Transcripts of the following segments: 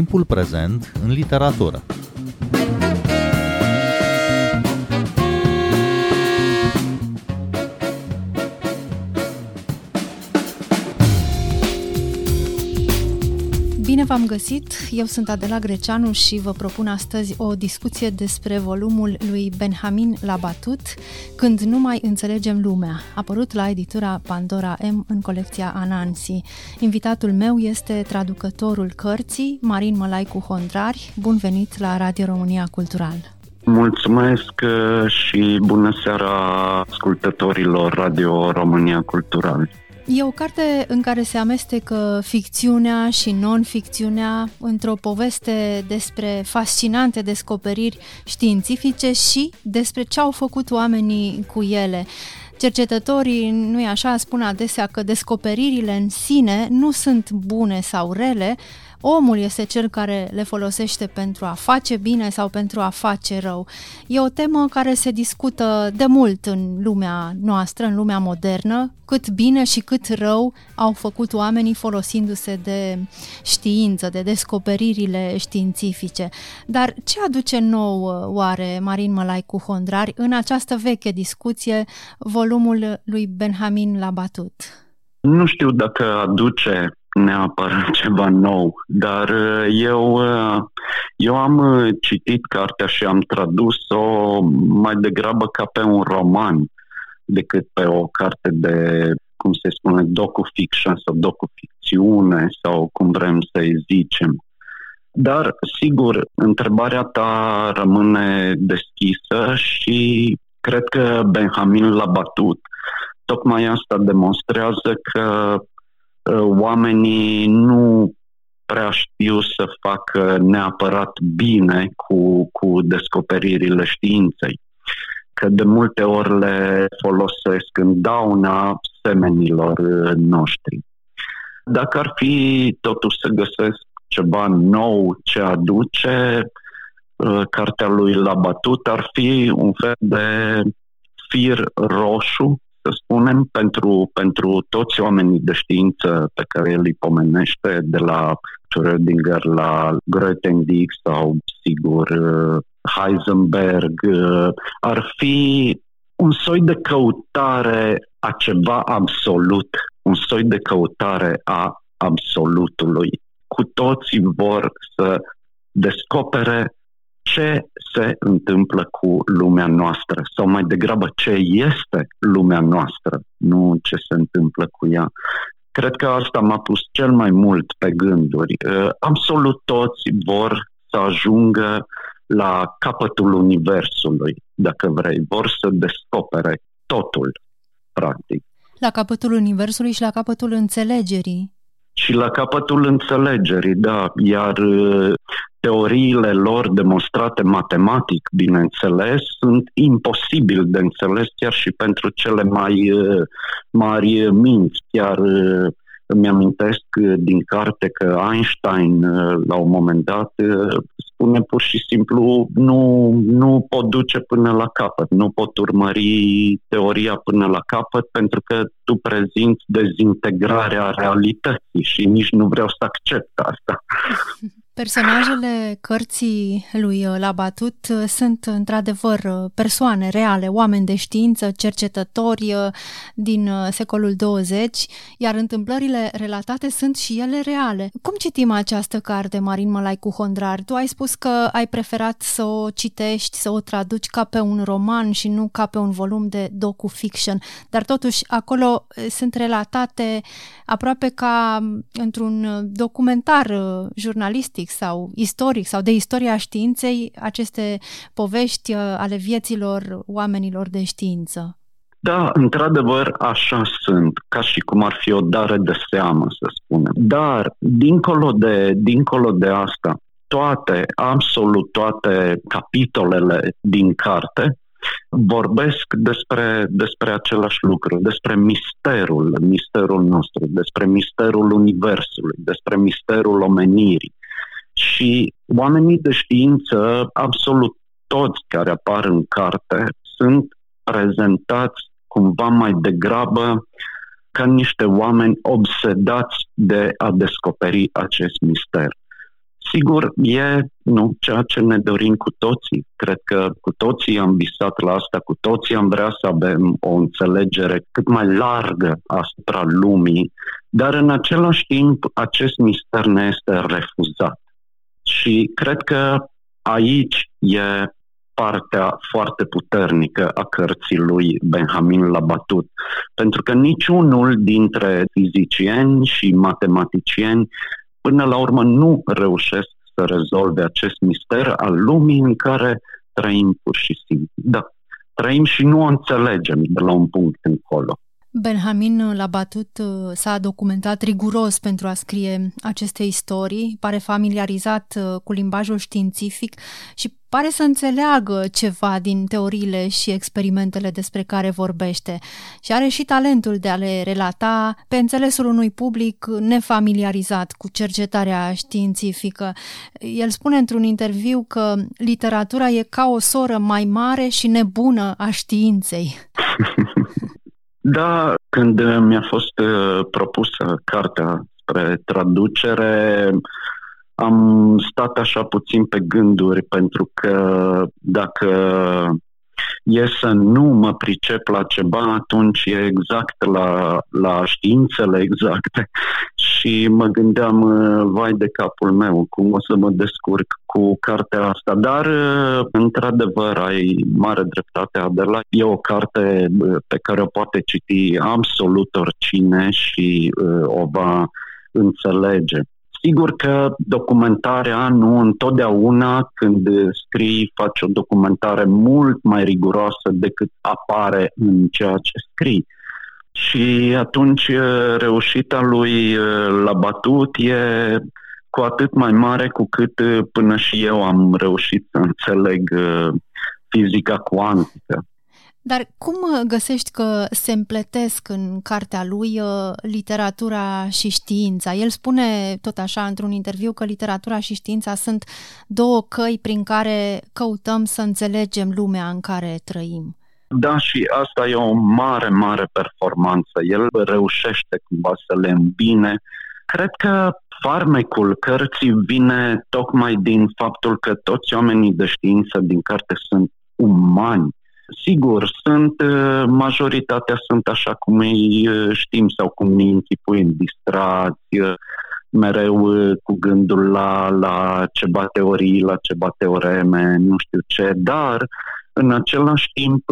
timpul prezent în literatură. V-am găsit! Eu sunt Adela Greceanu și vă propun astăzi o discuție despre volumul lui Benjamin Labatut, Când nu mai înțelegem lumea, apărut la editura Pandora M în colecția Anansi. Invitatul meu este traducătorul cărții, Marin Mălaicu Hondrari. Bun venit la Radio România Cultural! Mulțumesc uh, și bună seara ascultătorilor Radio România Cultural! E o carte în care se amestecă ficțiunea și non-ficțiunea într-o poveste despre fascinante descoperiri științifice și despre ce au făcut oamenii cu ele. Cercetătorii, nu-i așa, spun adesea că descoperirile în sine nu sunt bune sau rele, Omul este cel care le folosește pentru a face bine sau pentru a face rău. E o temă care se discută de mult în lumea noastră, în lumea modernă, cât bine și cât rău au făcut oamenii folosindu-se de știință, de descoperirile științifice. Dar ce aduce nou oare Marin Mălai cu Hondrari în această veche discuție, volumul lui Benjamin Labatut? Nu știu dacă aduce neapărat ceva nou, dar uh, eu, uh, eu am uh, citit cartea și am tradus-o mai degrabă ca pe un roman decât pe o carte de, cum se spune, docu-fiction sau docu-ficțiune sau cum vrem să-i zicem. Dar, sigur, întrebarea ta rămâne deschisă și cred că Benjamin l-a batut. Tocmai asta demonstrează că Uh, oamenii nu prea știu să facă neapărat bine cu, cu descoperirile științei. Că de multe ori le folosesc în dauna semenilor uh, noștri. Dacă ar fi totuși să găsesc ceva nou ce aduce, uh, cartea lui la batut ar fi un fel de fir roșu să spunem, pentru, pentru toți oamenii de știință pe care el îi pomenește, de la Schrödinger la Grothendieck sau, sigur, Heisenberg, ar fi un soi de căutare a ceva absolut, un soi de căutare a absolutului. Cu toții vor să descopere ce se întâmplă cu lumea noastră sau mai degrabă ce este lumea noastră, nu ce se întâmplă cu ea. Cred că asta m-a pus cel mai mult pe gânduri. Uh, absolut toți vor să ajungă la capătul universului, dacă vrei, vor să descopere totul, practic. La capătul universului și la capătul înțelegerii și la capătul înțelegerii, da, iar uh, teoriile lor demonstrate matematic, bineînțeles, sunt imposibil de înțeles chiar și pentru cele mai uh, mari minți. Chiar uh, îmi amintesc din carte că Einstein, la un moment dat, spune pur și simplu nu, nu pot duce până la capăt, nu pot urmări teoria până la capăt pentru că tu prezinți dezintegrarea realității și nici nu vreau să accept asta. Personajele cărții lui uh, Labatut uh, sunt într-adevăr uh, persoane reale, oameni de știință, cercetători din secolul 20, iar întâmplările relatate sunt și ele reale. Cum citim această carte, Marin Mălai cu Hondrar? Tu ai spus că ai preferat să o citești, să o traduci ca pe un roman și nu ca pe un volum de docu-fiction, dar totuși acolo sunt relatate aproape ca mm, într-un documentar jurnalistic sau istoric sau de istoria științei aceste povești uh, ale vieților oamenilor de știință. Da, într-adevăr, așa sunt, ca și cum ar fi o dare de seamă, să spunem. Dar, dincolo de, dincolo de asta, toate, absolut toate capitolele din carte vorbesc despre, despre același lucru, despre misterul, misterul nostru, despre misterul Universului, despre misterul omenirii, și oamenii de știință, absolut toți care apar în carte, sunt prezentați cumva mai degrabă ca niște oameni obsedați de a descoperi acest mister. Sigur, e nu ceea ce ne dorim cu toții. Cred că cu toții am visat la asta, cu toții am vrea să avem o înțelegere cât mai largă asupra lumii, dar în același timp acest mister ne este refuzat. Și cred că aici e partea foarte puternică a cărții lui Benjamin Labatut, pentru că niciunul dintre fizicieni și matematicieni până la urmă nu reușesc să rezolve acest mister al lumii în care trăim pur și simplu. Da, trăim și nu o înțelegem de la un punct încolo. Benjamin Labatut uh, s-a documentat riguros pentru a scrie aceste istorii, pare familiarizat uh, cu limbajul științific și pare să înțeleagă ceva din teoriile și experimentele despre care vorbește și are și talentul de a le relata pe înțelesul unui public nefamiliarizat cu cercetarea științifică. El spune într-un interviu că literatura e ca o soră mai mare și nebună a științei. Da, când mi-a fost uh, propusă cartea spre traducere, am stat așa puțin pe gânduri, pentru că dacă e să nu mă pricep la ceva, atunci e exact la, la științele exacte. Și mă gândeam, vai de capul meu, cum o să mă descurc cu cartea asta. Dar, într-adevăr, ai mare dreptate, Adela. E o carte pe care o poate citi absolut oricine și o va înțelege. Sigur că documentarea nu întotdeauna când scrii faci o documentare mult mai riguroasă decât apare în ceea ce scrii. Și atunci reușita lui la batut e cu atât mai mare cu cât până și eu am reușit să înțeleg fizica cuantică. Dar cum uh, găsești că se împletesc în cartea lui uh, literatura și știința? El spune tot așa într-un interviu că literatura și știința sunt două căi prin care căutăm să înțelegem lumea în care trăim. Da, și asta e o mare, mare performanță. El reușește cumva să le îmbine. Cred că farmecul cărții vine tocmai din faptul că toți oamenii de știință din carte sunt umani Sigur, sunt, uh, majoritatea sunt așa cum îi uh, știm sau cum ne închipuim, distrați, uh, mereu cu gândul la, la ceva teorii, la ceva teoreme, nu știu ce, dar în același timp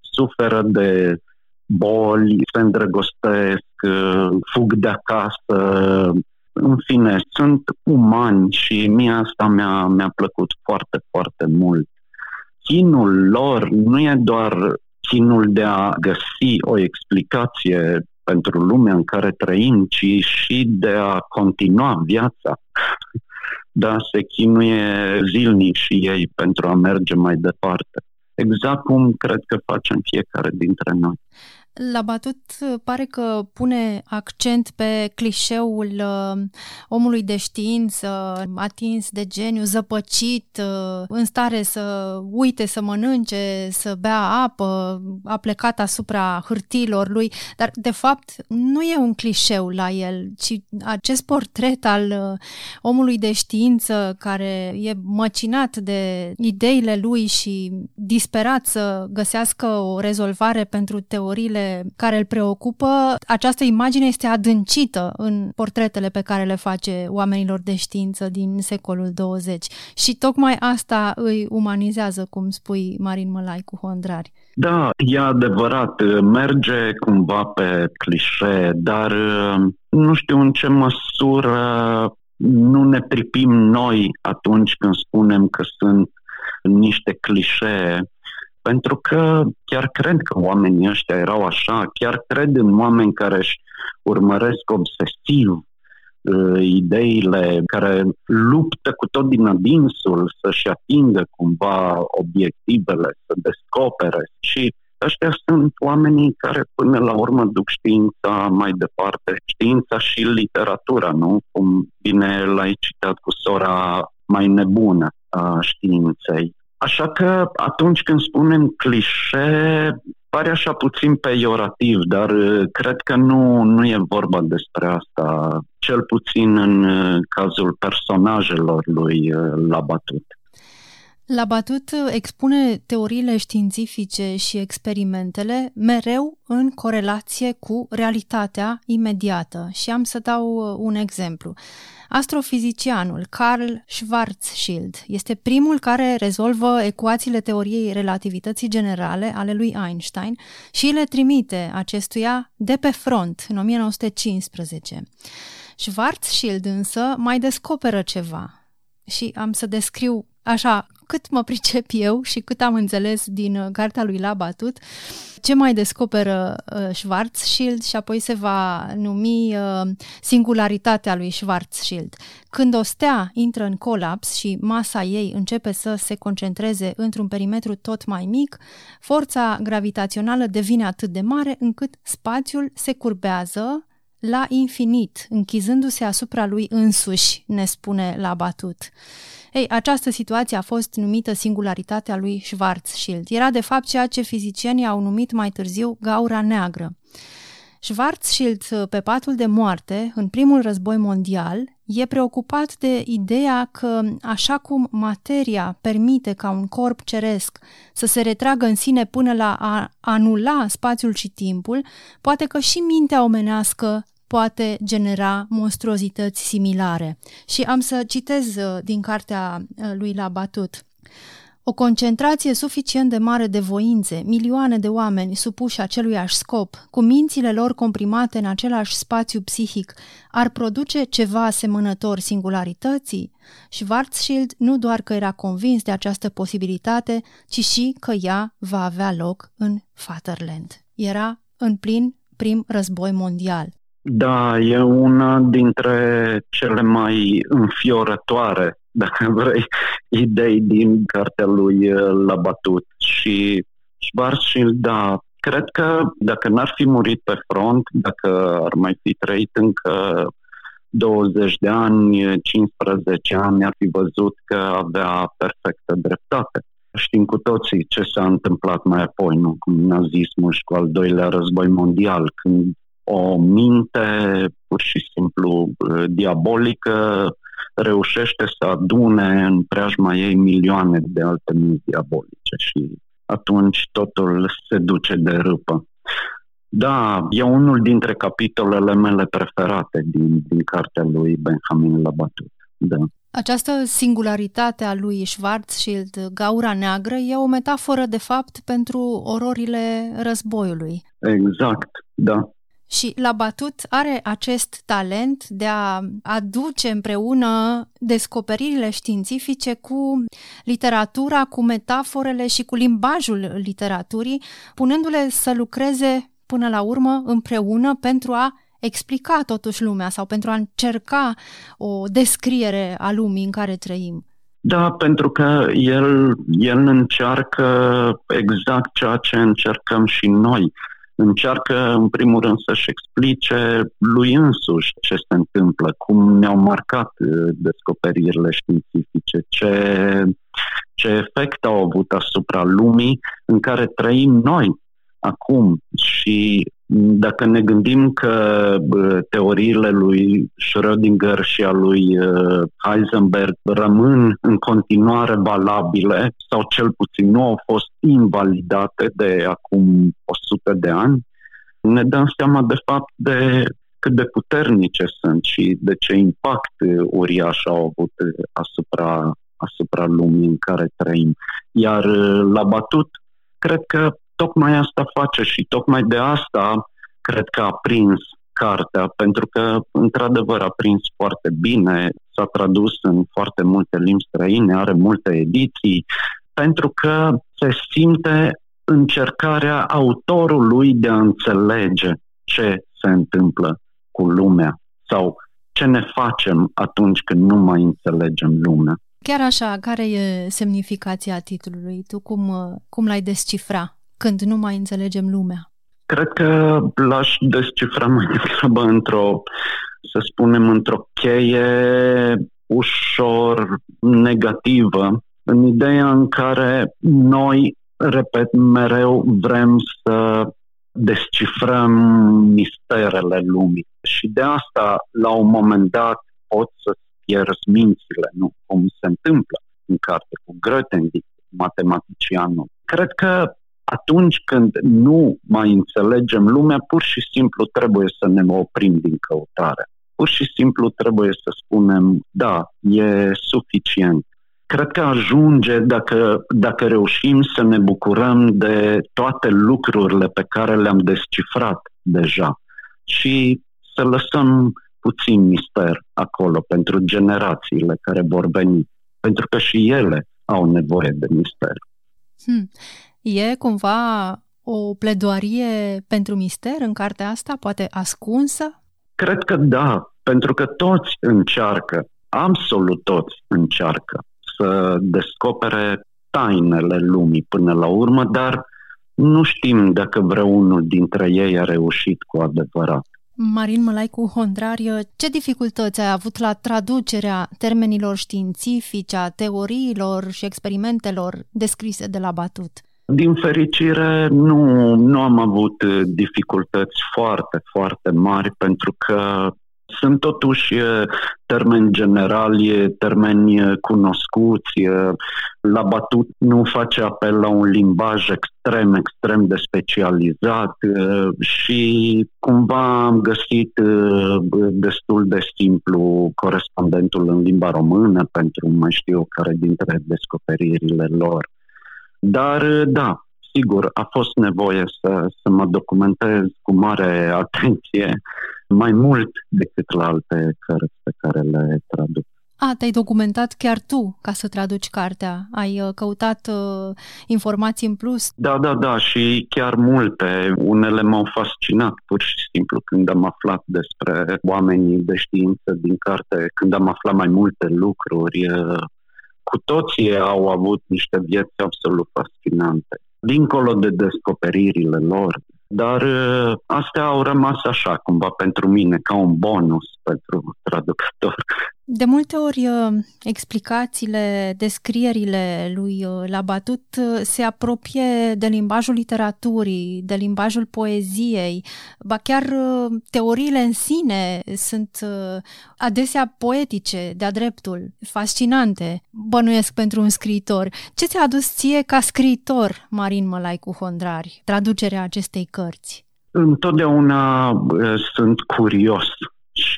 suferă de boli, se îndrăgostesc, fug de acasă, în fine, sunt umani și mie asta mi-a, mi-a plăcut foarte, foarte mult chinul lor nu e doar chinul de a găsi o explicație pentru lumea în care trăim, ci și de a continua viața. Da, se chinuie zilnic și ei pentru a merge mai departe. Exact cum cred că facem fiecare dintre noi. La Batut pare că pune accent pe clișeul uh, omului de știință, atins de geniu, zăpăcit, uh, în stare să uite să mănânce, să bea apă, a plecat asupra hârtiilor lui, dar de fapt nu e un clișeu la el, ci acest portret al uh, omului de știință care e măcinat de ideile lui și disperat să găsească o rezolvare pentru teoriile care îl preocupă, această imagine este adâncită în portretele pe care le face oamenilor de știință din secolul 20 și tocmai asta îi umanizează, cum spui Marin Mălai cu Hondrari. Da, e adevărat, merge cumva pe clișee, dar nu știu în ce măsură nu ne pripim noi atunci când spunem că sunt niște clișee pentru că chiar cred că oamenii ăștia erau așa, chiar cred în oameni care își urmăresc obsesiv uh, ideile, care luptă cu tot din adinsul să-și atingă cumva obiectivele, să descopere și ăștia sunt oamenii care până la urmă duc știința mai departe, știința și literatura, nu? Cum bine l-ai citat cu sora mai nebună a științei. Așa că atunci când spunem clișee, pare așa puțin peiorativ, dar uh, cred că nu, nu e vorba despre asta, cel puțin în uh, cazul personajelor lui uh, Labatut. Labatut expune teoriile științifice și experimentele mereu în corelație cu realitatea imediată și am să dau un exemplu. Astrofizicianul Carl Schwarzschild este primul care rezolvă ecuațiile teoriei relativității generale ale lui Einstein și le trimite acestuia de pe front în 1915. Schwarzschild însă mai descoperă ceva și am să descriu așa cât mă pricep eu și cât am înțeles din uh, cartea lui Labatut, ce mai descoperă uh, Schwarzschild și apoi se va numi uh, singularitatea lui Schwarzschild. Când o stea intră în colaps și masa ei începe să se concentreze într-un perimetru tot mai mic, forța gravitațională devine atât de mare încât spațiul se curbează la infinit, închizându-se asupra lui însuși, ne spune Labatut. Ei, această situație a fost numită singularitatea lui Schwarzschild. Era de fapt ceea ce fizicienii au numit mai târziu gaura neagră. Schwarzschild, pe patul de moarte, în primul război mondial, e preocupat de ideea că, așa cum materia permite ca un corp ceresc să se retragă în sine până la a anula spațiul și timpul, poate că și mintea omenească poate genera monstruozități similare. Și am să citez uh, din cartea uh, lui Labatut. O concentrație suficient de mare de voințe, milioane de oameni supuși aceluiași scop, cu mințile lor comprimate în același spațiu psihic, ar produce ceva asemănător singularității? Schwarzschild nu doar că era convins de această posibilitate, ci și că ea va avea loc în Fatherland. Era în plin prim război mondial. Da, e una dintre cele mai înfiorătoare, dacă vrei, idei din cartea lui uh, Labatut. Și Schwarzschild, da, cred că dacă n-ar fi murit pe front, dacă ar mai fi trăit încă 20 de ani, 15 ani, ar fi văzut că avea perfectă dreptate. Știm cu toții ce s-a întâmplat mai apoi, nu? Cu nazismul și cu al doilea război mondial, când o minte pur și simplu uh, diabolică reușește să adune în preajma ei milioane de alte minți diabolice și atunci totul se duce de râpă. Da, e unul dintre capitolele mele preferate din, din cartea lui Benjamin Labatut. Da. Această singularitate a lui Schwarzschild, gaura neagră, e o metaforă, de fapt, pentru ororile războiului. Exact, da. Și la Batut are acest talent de a aduce împreună descoperirile științifice cu literatura, cu metaforele și cu limbajul literaturii, punându-le să lucreze până la urmă împreună pentru a explica totuși lumea sau pentru a încerca o descriere a lumii în care trăim. Da, pentru că el, el încearcă exact ceea ce încercăm și noi încearcă în primul rând să-și explice lui însuși ce se întâmplă, cum ne-au marcat uh, descoperirile științifice, ce, ce efect au avut asupra lumii în care trăim noi acum și dacă ne gândim că teoriile lui Schrödinger și a lui uh, Heisenberg rămân în continuare valabile sau cel puțin nu au fost invalidate de acum 100 de ani, ne dăm seama de fapt de cât de puternice sunt și de ce impact uriaș au avut asupra, asupra lumii în care trăim. Iar uh, la batut, cred că tocmai asta face și tocmai de asta cred că a prins cartea, pentru că într-adevăr a prins foarte bine, s-a tradus în foarte multe limbi străine, are multe ediții, pentru că se simte încercarea autorului de a înțelege ce se întâmplă cu lumea sau ce ne facem atunci când nu mai înțelegem lumea. Chiar așa, care e semnificația titlului? Tu cum, cum l-ai descifra? Când nu mai înțelegem lumea? Cred că l-aș descifra mai degrabă într-o, să spunem, într-o cheie ușor negativă, în ideea în care noi repet, mereu vrem să descifrăm misterele lumii. Și de asta, la un moment dat, pot să pierzi mințile, nu? Cum se întâmplă în carte cu Grothendieck, matematicianul. Cred că atunci când nu mai înțelegem lumea, pur și simplu trebuie să ne oprim din căutare. Pur și simplu trebuie să spunem, da, e suficient. Cred că ajunge dacă, dacă reușim să ne bucurăm de toate lucrurile pe care le-am descifrat deja și să lăsăm puțin mister acolo pentru generațiile care vor veni, pentru că și ele au nevoie de mister. Hmm. E cumva o pledoarie pentru mister în cartea asta, poate ascunsă? Cred că da, pentru că toți încearcă, absolut toți încearcă să descopere tainele lumii până la urmă, dar nu știm dacă vreunul dintre ei a reușit cu adevărat. Marin Mălaicu Hondrariu, ce dificultăți ai avut la traducerea termenilor științifice, a teoriilor și experimentelor descrise de la Batut? Din fericire, nu, nu am avut dificultăți foarte, foarte mari, pentru că sunt totuși termeni generali, termeni cunoscuți. La batut nu face apel la un limbaj extrem, extrem de specializat și cumva am găsit destul de simplu corespondentul în limba română pentru mai știu care dintre descoperirile lor. Dar da, sigur, a fost nevoie să, să mă documentez cu mare atenție mai mult decât la alte cărți pe care le traduc. A, te-ai documentat chiar tu ca să traduci cartea? Ai uh, căutat uh, informații în plus? Da, da, da, și chiar multe. Unele m-au fascinat pur și simplu când am aflat despre oamenii de știință din carte, când am aflat mai multe lucruri. Uh, cu toții au avut niște vieți absolut fascinante. Dincolo de descoperirile lor, dar uh, astea au rămas așa, cumva, pentru mine, ca un bonus pentru traducător. De multe ori, uh, explicațiile, descrierile lui uh, Labatut se apropie de limbajul literaturii, de limbajul poeziei, ba chiar teoriile în sine sunt adesea poetice, de-a dreptul, fascinante, bănuiesc pentru un scriitor. Ce ți-a adus ție ca scriitor, Marin Mălaicu Hondrari, traducerea acestei cărți? Întotdeauna sunt curios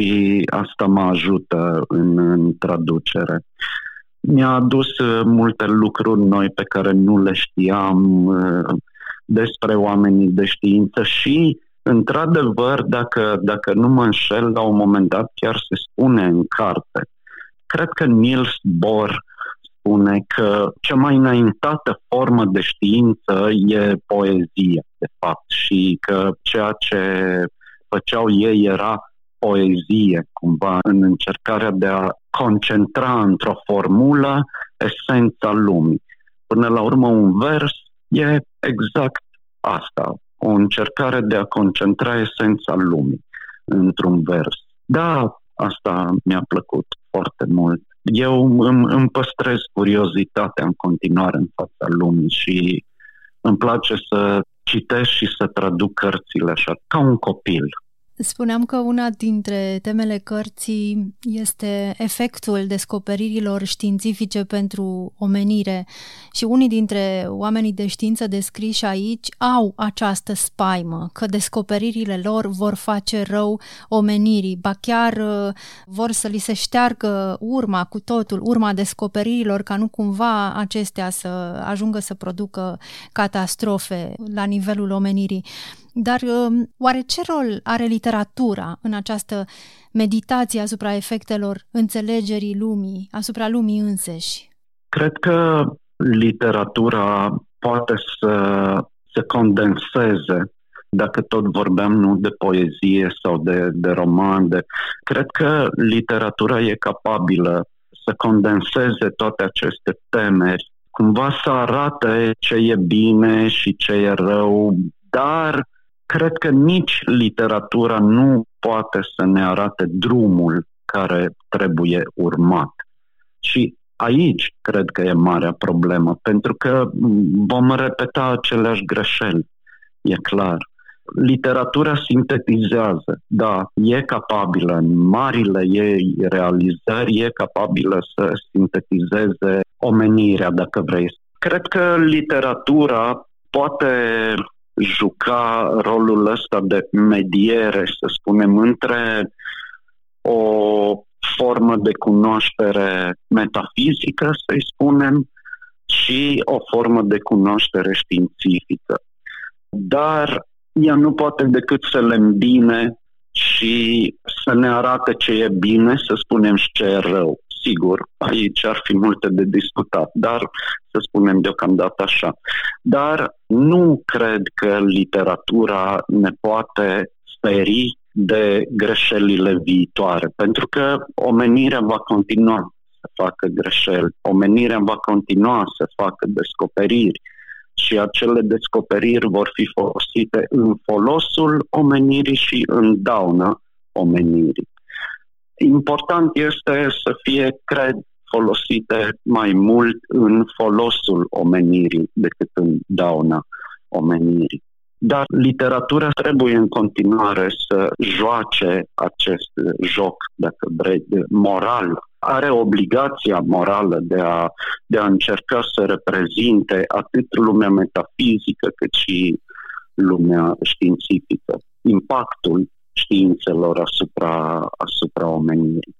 și asta mă ajută în, în traducere. Mi-a adus multe lucruri noi pe care nu le știam despre oamenii de știință și, într-adevăr, dacă, dacă nu mă înșel, la un moment dat chiar se spune în carte. Cred că Niels Bohr spune că cea mai înaintată formă de știință e poezia, de fapt, și că ceea ce făceau ei era poezie, cumva, în încercarea de a concentra într-o formulă esența lumii. Până la urmă, un vers e exact asta, o încercare de a concentra esența lumii într-un vers. Da, asta mi-a plăcut foarte mult. Eu îmi, îmi păstrez curiozitatea în continuare în fața lumii și îmi place să citesc și să traduc cărțile așa, ca un copil. Spuneam că una dintre temele cărții este efectul descoperirilor științifice pentru omenire și unii dintre oamenii de știință descriși aici au această spaimă că descoperirile lor vor face rău omenirii, ba chiar uh, vor să li se șteargă urma cu totul, urma descoperirilor ca nu cumva acestea să ajungă să producă catastrofe la nivelul omenirii. Dar um, oare ce rol are literatura în această meditație asupra efectelor înțelegerii lumii, asupra lumii înseși? Cred că literatura poate să se condenseze dacă tot vorbeam nu de poezie sau de, de roman, de... cred că literatura e capabilă să condenseze toate aceste temeri, cumva să arate ce e bine și ce e rău, dar cred că nici literatura nu poate să ne arate drumul care trebuie urmat. Și Aici cred că e marea problemă, pentru că vom repeta aceleași greșeli, e clar. Literatura sintetizează, da, e capabilă în marile ei realizări, e capabilă să sintetizeze omenirea, dacă vrei. Cred că literatura poate juca rolul ăsta de mediere, să spunem, între o formă de cunoaștere metafizică, să-i spunem, și o formă de cunoaștere științifică. Dar ea nu poate decât să le îmbine și să ne arate ce e bine, să spunem și ce e rău. Sigur, aici ar fi multe de discutat, dar să spunem deocamdată așa. Dar nu cred că literatura ne poate speri de greșelile viitoare, pentru că omenirea va continua să facă greșeli, omenirea va continua să facă descoperiri și acele descoperiri vor fi folosite în folosul omenirii și în daună omenirii. Important este să fie, cred, folosite mai mult în folosul omenirii decât în dauna omenirii. Dar literatura trebuie în continuare să joace acest joc, dacă vrei, moral. Are obligația morală de a, de a încerca să reprezinte atât lumea metafizică cât și lumea științifică. Impactul științelor asupra, asupra omenirii.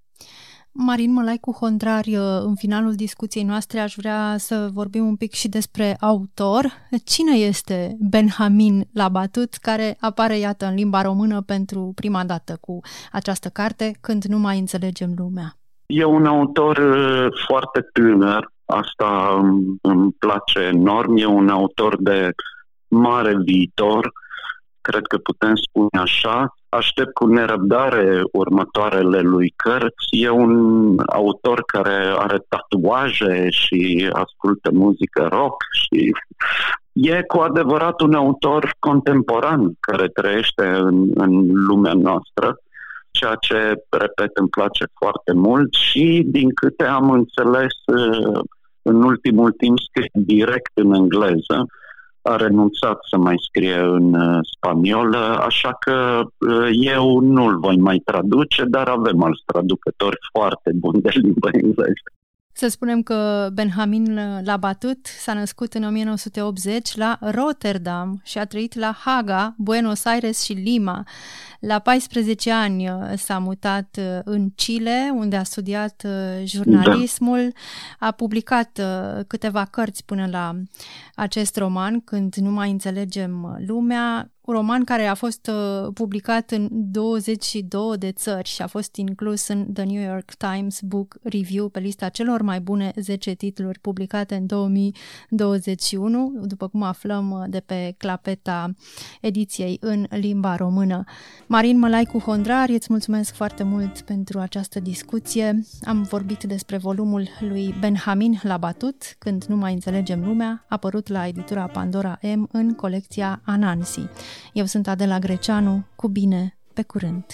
Marin Mălai cu Hondrar, în finalul discuției noastre aș vrea să vorbim un pic și despre autor. Cine este Benjamin Labatut, care apare, iată, în limba română pentru prima dată cu această carte, când nu mai înțelegem lumea? E un autor uh, foarte tânăr, asta îmi place enorm, e un autor de mare viitor, cred că putem spune așa. Aștept cu nerăbdare următoarele lui cărți. E un autor care are tatuaje și ascultă muzică rock și e cu adevărat un autor contemporan care trăiește în, în lumea noastră, ceea ce, repet, îmi place foarte mult și, din câte am înțeles, în ultimul timp scrie direct în engleză a renunțat să mai scrie în uh, spaniolă, așa că uh, eu nu-l voi mai traduce, dar avem alți traducători foarte buni de limba engleză. Să spunem că Benjamin Labatut s-a născut în 1980 la Rotterdam și a trăit la Haga, Buenos Aires și Lima. La 14 ani uh, s-a mutat uh, în Chile, unde a studiat uh, jurnalismul, da. a publicat câteva cărți până la acest roman, Când nu mai înțelegem lumea, un roman care a fost uh, publicat în 22 de țări și a fost inclus în The New York Times Book Review pe lista celor mai bune 10 titluri publicate în 2021, după cum aflăm uh, de pe clapeta ediției în limba română. Marin Mălaicu Hondrar, îți mulțumesc foarte mult pentru această discuție. Am vorbit despre volumul lui Benjamin Labatut, Când nu mai înțelegem lumea, apărut la editura Pandora M în colecția Anansi. Eu sunt Adela Greceanu, cu bine, pe curând!